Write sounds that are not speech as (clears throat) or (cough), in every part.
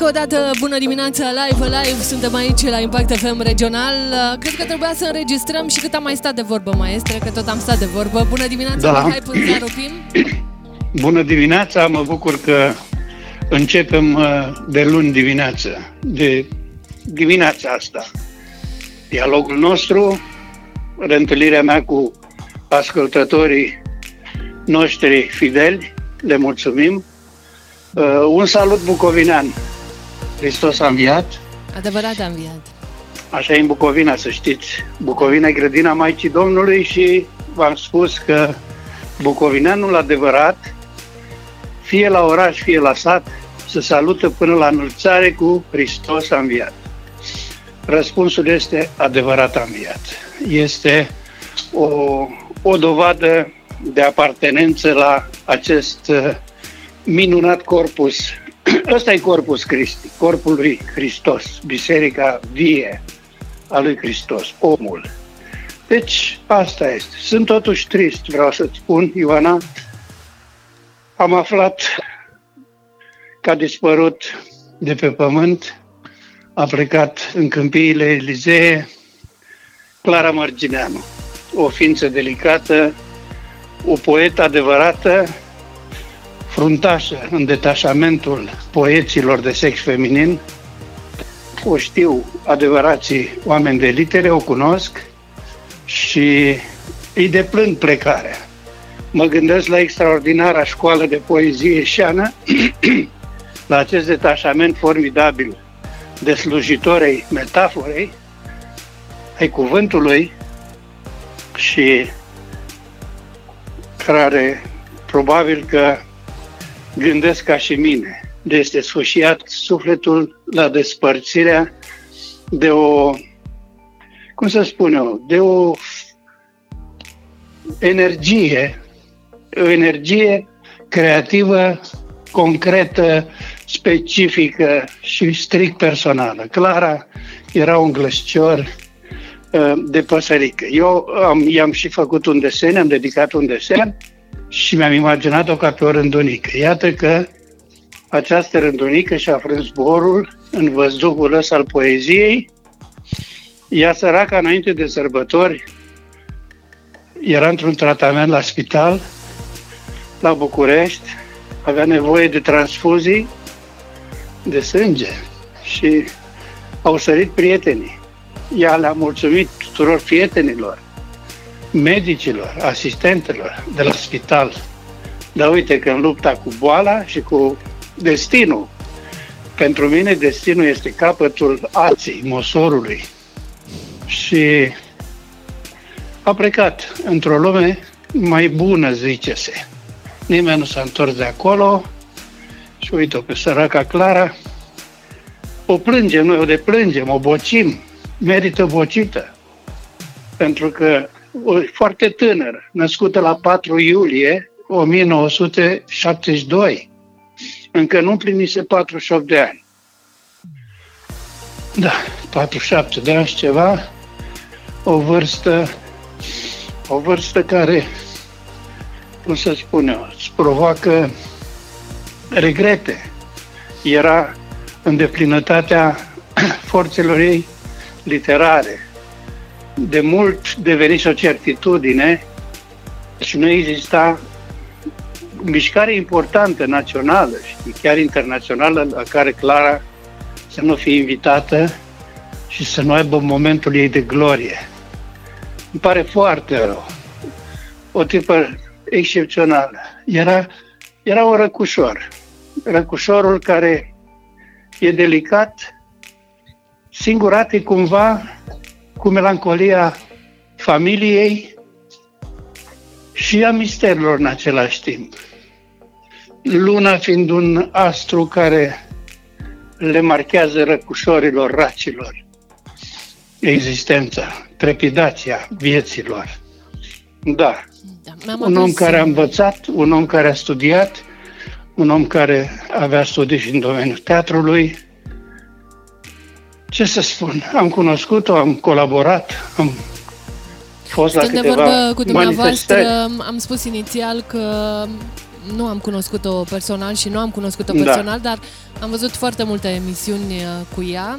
Încă o dată, bună dimineața, live, live, suntem aici la Impact FM Regional. Cred că trebuia să înregistrăm și cât am mai stat de vorbă, maestre, că tot am stat de vorbă. Bună dimineața, da. Mihai Pânzaru Pim. (coughs) Bună dimineața, mă bucur că începem uh, de luni dimineață, de dimineața asta. Dialogul nostru, reîntâlnirea mea cu ascultătorii noștri fideli, le mulțumim. Uh, un salut bucovinean. Hristos a înviat. Adevărat a înviat. Așa e în Bucovina, să știți. Bucovina e grădina Maicii Domnului și v-am spus că bucovineanul adevărat, fie la oraș, fie la sat, se salută până la înălțare cu Hristos a înviat. Răspunsul este adevărat a înviat. Este o, o dovadă de apartenență la acest uh, minunat corpus. (clears throat) Ăsta e Corpus Christi, corpul lui Hristos, biserica vie a lui Hristos, omul. Deci, asta este. Sunt totuși trist, vreau să-ți spun, Ioana. Am aflat că a dispărut de pe pământ, a plecat în câmpiile Elizee Clara Margineanu, o ființă delicată, o poetă adevărată, fruntașă în detașamentul poeților de sex feminin. O știu adevărații oameni de litere, o cunosc și îi deplâng plecarea. Mă gândesc la extraordinara școală de poezie șeană, (clears throat) la acest detașament formidabil de slujitorei metaforei, ai cuvântului și care probabil că gândesc ca și mine. De este sfârșit sufletul la despărțirea de o, cum să spun eu, de o energie, o energie creativă, concretă, specifică și strict personală. Clara era un glășcior uh, de păsărică. Eu am, i-am și făcut un desen, am dedicat un desen și mi-am imaginat-o ca pe o rândunică. Iată că această rândunică și-a frâns zborul în văzduhul ăsta al poeziei. Ea săraca înainte de sărbători era într-un tratament la spital, la București, avea nevoie de transfuzii de sânge și au sărit prietenii. Ea le-a mulțumit tuturor prietenilor medicilor, asistentelor de la spital. Dar uite că în lupta cu boala și cu destinul, pentru mine destinul este capătul ații, mosorului. Și a plecat într-o lume mai bună, zice-se. Nimeni nu s-a întors de acolo și uite-o pe săraca Clara. O plângem, noi o deplângem, o bocim, merită bocită. Pentru că foarte tânăr, născută la 4 iulie 1972. Încă nu plinise 48 de ani. Da, 47 de ani și ceva, o vârstă, o vârstă care, cum să spun eu, îți provoacă regrete. Era în deplinătatea (clears throat) forțelor ei literare, de mult devenise o certitudine și nu exista mișcare importantă națională și chiar internațională la care Clara să nu fie invitată și să nu aibă momentul ei de glorie. Îmi pare foarte rău. O tipă excepțională. Era, era un răcușor. Răcușorul care e delicat, singurat e cumva cu melancolia familiei și a misterilor în același timp. Luna fiind un astru care le marchează răcușorilor, racilor, existența, trepidația vieților. Da, da un om care a învățat, un om care a studiat, un om care avea studii și în domeniul teatrului, ce să spun, am cunoscut-o, am colaborat, am fost Stând la câteva de vorbă cu dumneavoastră, am spus inițial că nu am cunoscut-o personal și nu am cunoscut-o da. personal, dar am văzut foarte multe emisiuni uh, cu ea.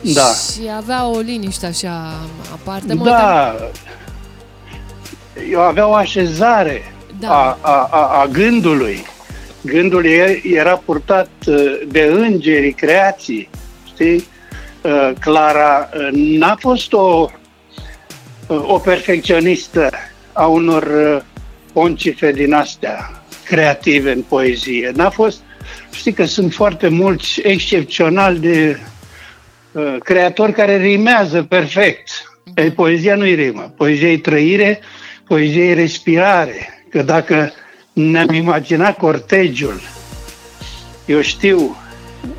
Da. Și avea o liniște așa aparte. Mă da. Eu avea o așezare da. a, a, a, a gândului. Gândul era purtat uh, de îngerii creații, știi? Uh, Clara n-a fost o, o perfecționistă a unor poncife din astea creative în poezie. N-a fost, știi că sunt foarte mulți excepțional de uh, creatori care rimează perfect. Ei, poezia nu-i rimă. Poezia e trăire, poezia e respirare. Că dacă ne-am imaginat cortegiul, eu știu,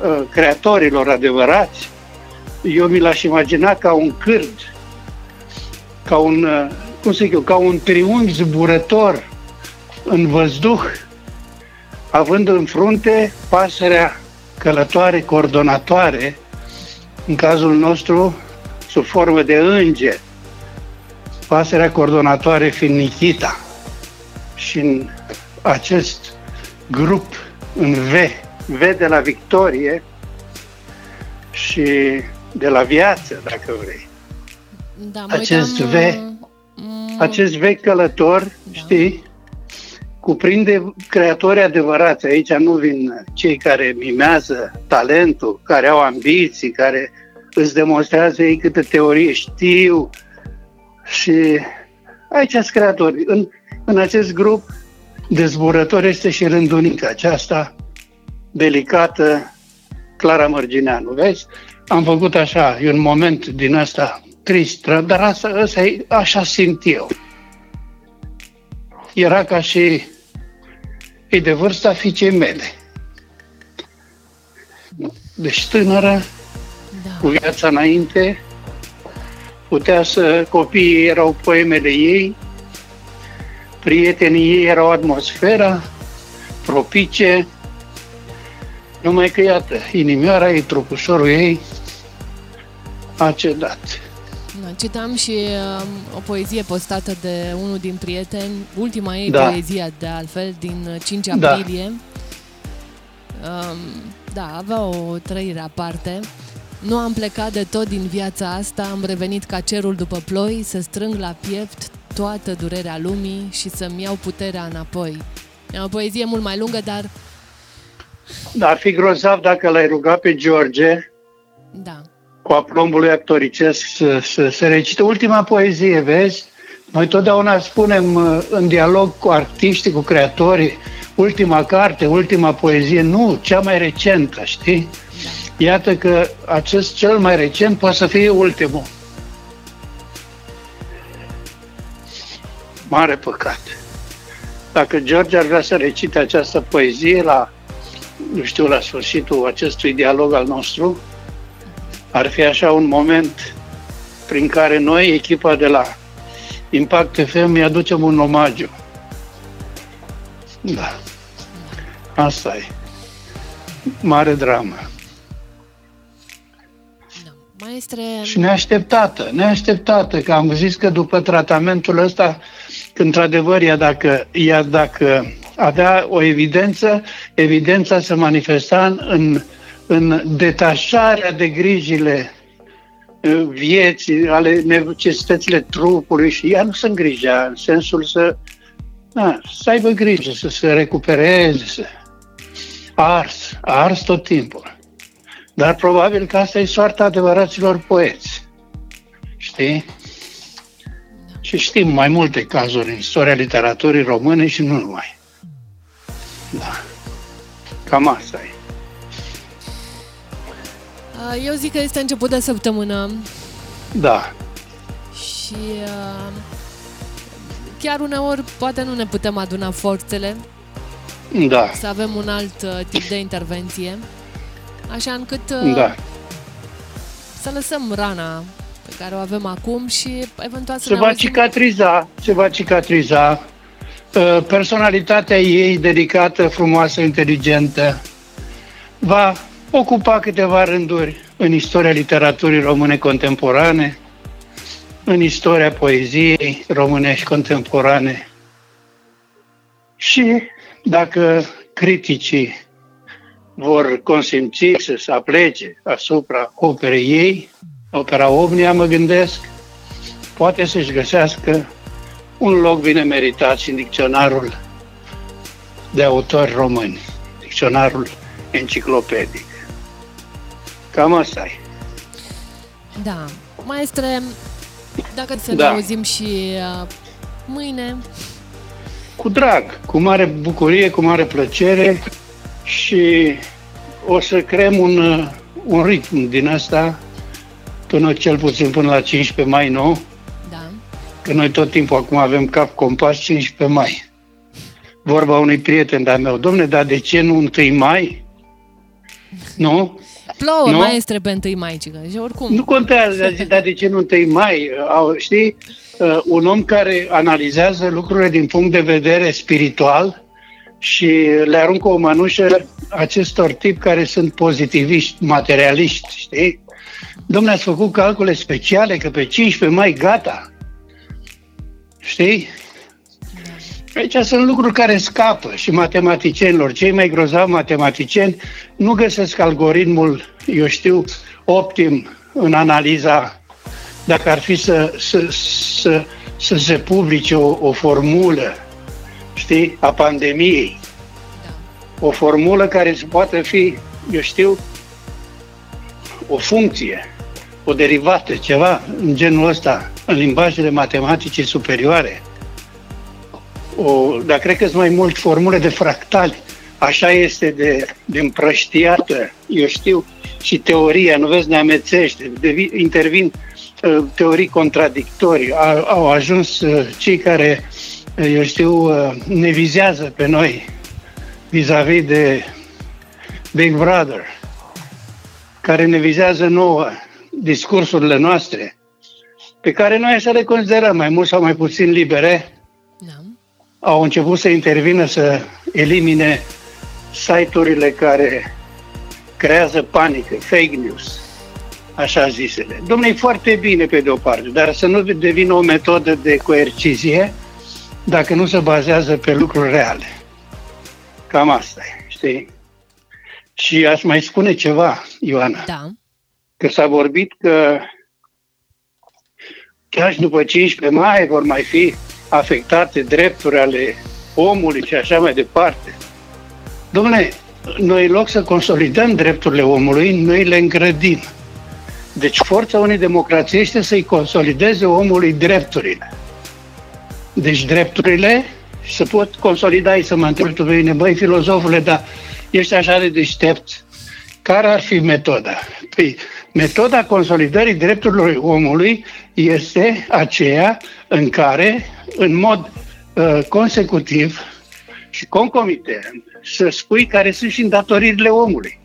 uh, creatorilor adevărați, eu mi l-aș imagina ca un cârd, ca un, uh, cum să zic eu, ca un triunghi zburător în văzduh, având în frunte pasărea călătoare, coordonatoare, în cazul nostru, sub formă de înger, pasărea coordonatoare fiind Nikita. Și în acest grup, în V, V de la victorie și de la viață, dacă vrei. Da, acest V, acest V călător, da. știi, cuprinde creatori adevărați. Aici nu vin cei care mimează talentul, care au ambiții, care îți demonstrează ei câte teorie știu. Și aici sunt creatori. În, în acest grup de zburători este și rândunica aceasta delicată, Clara Mărgineanu. Vezi? Am făcut așa, e un moment din asta trist, dar asta, asta e, așa simt eu. Era ca și e de vârsta fiicei mele. Deci tânără, da. cu viața înainte, putea să, copiii erau poemele ei, prietenii ei erau atmosfera propice, numai că, iată, inimioara ei, trupușorul ei a cedat. Da, citam și uh, o poezie postată de unul din prieteni, ultima ei da. poezie de altfel, din 5 da. aprilie. Da. Um, da, avea o trăire aparte. Nu am plecat de tot din viața asta, am revenit ca cerul după ploi, să strâng la piept toată durerea lumii și să-mi iau puterea înapoi. E o poezie mult mai lungă, dar... Da, ar fi grozav dacă l-ai rugat pe George da cu aplombul lui actoricesc să, să, să recite ultima poezie, vezi? Noi totdeauna spunem uh, în dialog cu artiștii, cu creatorii, ultima carte, ultima poezie, nu, cea mai recentă, știi? Iată că acest cel mai recent poate să fie ultimul. Mare păcat. Dacă George ar vrea să recite această poezie la, nu știu, la sfârșitul acestui dialog al nostru, ar fi așa un moment prin care noi, echipa de la Impact FM, îi aducem un omagiu. Da. Asta e. Mare dramă. Da. Maestre... Și neașteptată, neașteptată, că am zis că după tratamentul ăsta, într-adevăr, ea dacă, ea dacă avea o evidență, evidența se manifesta în în detașarea de grijile uh, vieții, ale necesitățile trupului și ea nu se îngrija în sensul să, na, să aibă grijă, să se recupereze, să ars, ars tot timpul. Dar probabil că asta e soarta adevăraților poeți. Știi? Și știm mai multe cazuri în istoria literaturii române și nu numai. Da. Cam asta e. Uh, eu zic că este început de săptămână. Da. Și uh, chiar uneori poate nu ne putem aduna forțele. Da. Să avem un alt uh, tip de intervenție. Așa încât uh, da. să lăsăm rana pe care o avem acum și eventual să se va auzim... cicatriza, se va cicatriza. Uh, personalitatea ei dedicată, frumoasă, inteligentă, va ocupa câteva rânduri în istoria literaturii române contemporane, în istoria poeziei românești contemporane. Și dacă criticii vor consimți să se aplece asupra operei ei, opera Omnia, mă gândesc, poate să-și găsească un loc bine meritat și în dicționarul de autori români, dicționarul enciclopedic. Cam asta e. Da. Maestre, dacă să da. ne auzim și uh, mâine. Cu drag, cu mare bucurie, cu mare plăcere și o să creăm un, uh, un ritm din asta până cel puțin până la 15 mai, nu? Da. Că noi tot timpul acum avem cap compas 15 mai. Vorba unui prieten de-a meu. Domne, dar de ce nu 1 mai? Nu? Plouă nu? maestre pe 1 mai, cică. Și oricum. Nu contează, dar de ce nu 1 mai? Știi, uh, un om care analizează lucrurile din punct de vedere spiritual și le aruncă o mănușă acestor tipi care sunt pozitiviști, materialiști, știi? Domnule, ați făcut calcule speciale că pe 15 mai gata. Știi? Aici sunt lucruri care scapă și matematicienilor. Cei mai grozavi matematicieni nu găsesc algoritmul, eu știu, optim în analiza dacă ar fi să, să, să, să se publice o, o formulă, știi, a pandemiei. O formulă care să poată fi, eu știu, o funcție, o derivată, ceva în genul ăsta, în limbajele matematice superioare o, dar cred că sunt mai mult formule de fractali. Așa este de, de împrăștiată, eu știu, și teoria, nu vezi, ne amețește, de, intervin uh, teorii contradictorii. A, au ajuns uh, cei care, uh, eu știu, uh, ne vizează pe noi vis-a-vis de Big Brother, care ne vizează nouă discursurile noastre, pe care noi să le considerăm mai mult sau mai puțin libere, au început să intervină să elimine site-urile care creează panică, fake news, așa zisele. Domnule, e foarte bine pe de o parte, dar să nu devină o metodă de coercizie dacă nu se bazează pe lucruri reale. Cam asta e, știi? Și aș mai spune ceva, Ioana. Da. Că s-a vorbit că chiar și după 15 mai vor mai fi afectate drepturi ale omului și așa mai departe. Domnule, noi în loc să consolidăm drepturile omului, noi le îngrădim. Deci forța unei democrații este să-i consolideze omului drepturile. Deci drepturile să pot consolida și să mă întreb pe mine, băi, filozofule, dar ești așa de deștept. Care ar fi metoda? Păi, metoda consolidării drepturilor omului este aceea în care în mod uh, consecutiv și concomitent să spui care sunt și îndatoririle omului.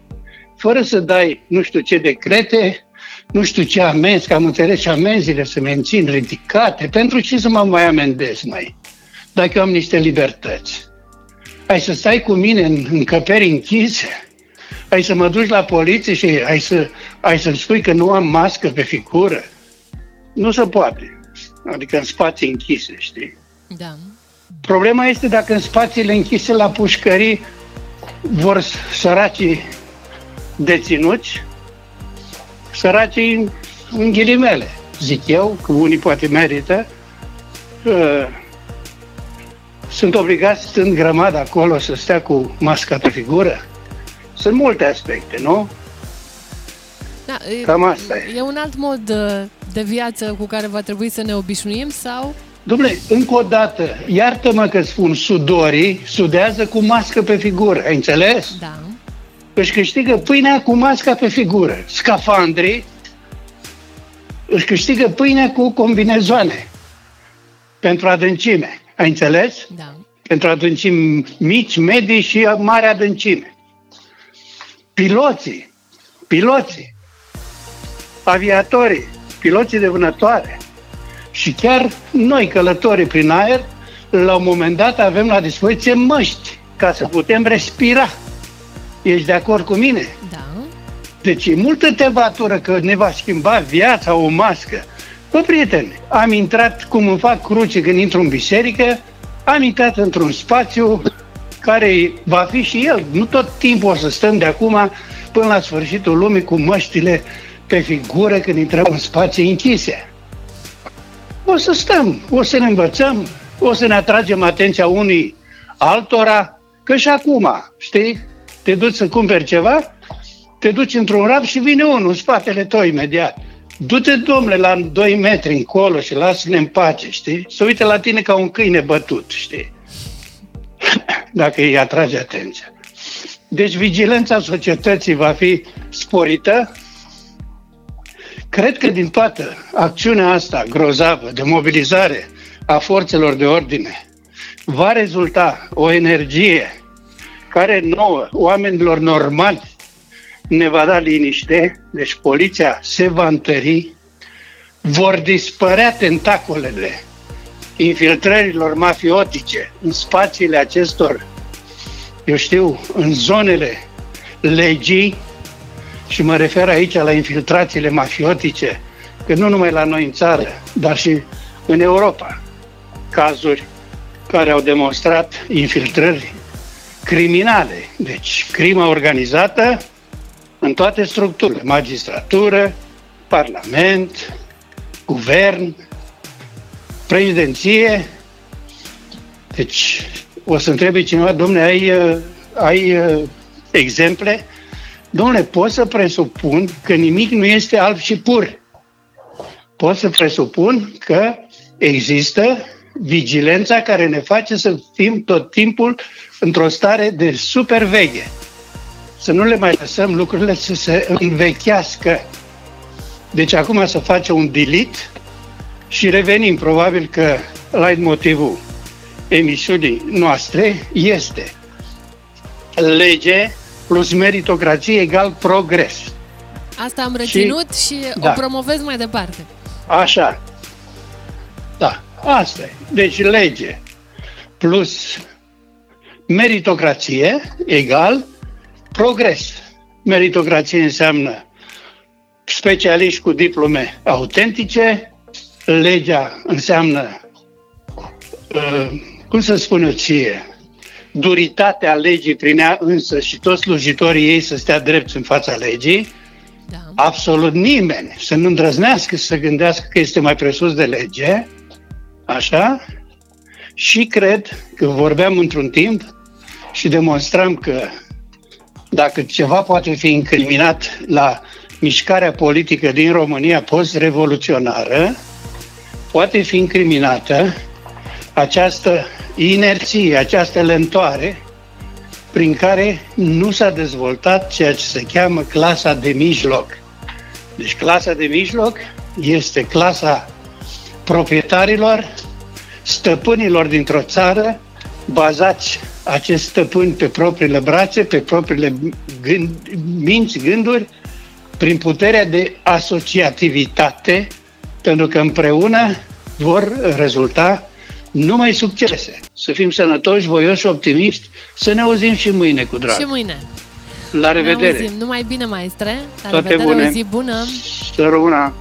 Fără să dai nu știu ce decrete, nu știu ce amenzi, că am înțeles și amenziile să mențin ridicate. Pentru ce să mă mai amendez mai? Dacă eu am niște libertăți. Ai să stai cu mine în încăperi închise, ai să mă duci la poliție și ai, să, ai să-mi spui că nu am mască pe figură. Nu se poate. Adică în spații închise, știi? Da. Problema este dacă în spațiile închise la pușcării vor săracii deținuți, săracii în ghilimele, zic eu, că unii poate merită, uh, sunt obligați stând grămadă acolo să stea cu masca pe figură. Sunt multe aspecte, nu? Da, Cam asta e. E un alt mod uh, de viață cu care va trebui să ne obișnuim sau? Domnule, încă o dată, iartă-mă că spun sudorii, sudează cu mască pe figură, ai înțeles? Da. Își câștigă pâinea cu masca pe figură. Scafandrii își câștigă pâinea cu combinezoane pentru adâncime. Ai înțeles? Da. Pentru adâncimi mici, medii și mari adâncime. Piloții, piloții, aviatorii, piloții de vânătoare și chiar noi, călătorii prin aer, la un moment dat avem la dispoziție măști ca să putem respira. Ești de acord cu mine? Da. Deci e multă tevatură că ne va schimba viața o mască. Bă, prieteni, am intrat, cum îmi fac cruce când intru în biserică, am intrat într-un spațiu care va fi și el. Nu tot timpul o să stăm de acum până la sfârșitul lumii cu măștile pe figură când intrăm în spații închise. O să stăm, o să ne învățăm, o să ne atragem atenția unii altora, că și acum, știi, te duci să cumperi ceva, te duci într-un rap și vine unul în spatele tău imediat. Du-te, domnule, la 2 metri încolo și lasă-ne în pace, știi? Să uite la tine ca un câine bătut, știi? (clears throat) Dacă îi atrage atenția. Deci vigilența societății va fi sporită. Cred că din toată acțiunea asta grozavă de mobilizare a forțelor de ordine va rezulta o energie care nouă, oamenilor normali, ne va da liniște, deci poliția se va întări, vor dispărea tentacolele infiltrărilor mafiotice în spațiile acestor, eu știu, în zonele legii, și mă refer aici la infiltrațiile mafiotice, că nu numai la noi în țară, dar și în Europa, cazuri care au demonstrat infiltrări criminale, deci crima organizată în toate structurile, magistratură, parlament, guvern, prezidenție. Deci o să întrebe cineva, domnule, ai, ai uh, exemple? Domnule, pot să presupun că nimic nu este alb și pur. Pot să presupun că există vigilența care ne face să fim tot timpul într-o stare de superveghe. Să nu le mai lăsăm lucrurile să se învechească. Deci acum să face un delete și revenim. Probabil că light motivul emisiunii noastre este lege plus meritocrație egal progres. Asta am reținut și, și da. o promovez mai departe. Așa. Da, asta e. Deci lege plus meritocrație egal progres. Meritocrație înseamnă specialiști cu diplome autentice, legea înseamnă, uh, cum să spun eu ție, duritatea legii prin ea însă și toți slujitorii ei să stea drepți în fața legii, da. absolut nimeni să nu îndrăznească să gândească că este mai presus de lege, așa, și cred că vorbeam într-un timp și demonstram că dacă ceva poate fi incriminat la mișcarea politică din România post-revoluționară, poate fi incriminată această inerție, această lentoare prin care nu s-a dezvoltat ceea ce se cheamă clasa de mijloc. Deci clasa de mijloc este clasa proprietarilor, stăpânilor dintr-o țară, bazați acest stăpâni pe propriile brațe, pe propriile gând, minți, gânduri, prin puterea de asociativitate, pentru că împreună vor rezulta numai succese. Să fim sănătoși, voioși, optimiști, să ne auzim și mâine cu drag. Și mâine. La revedere. Ne auzim. Numai bine, maestre. La Toate revedere, bune. o zi bună. Să rămână.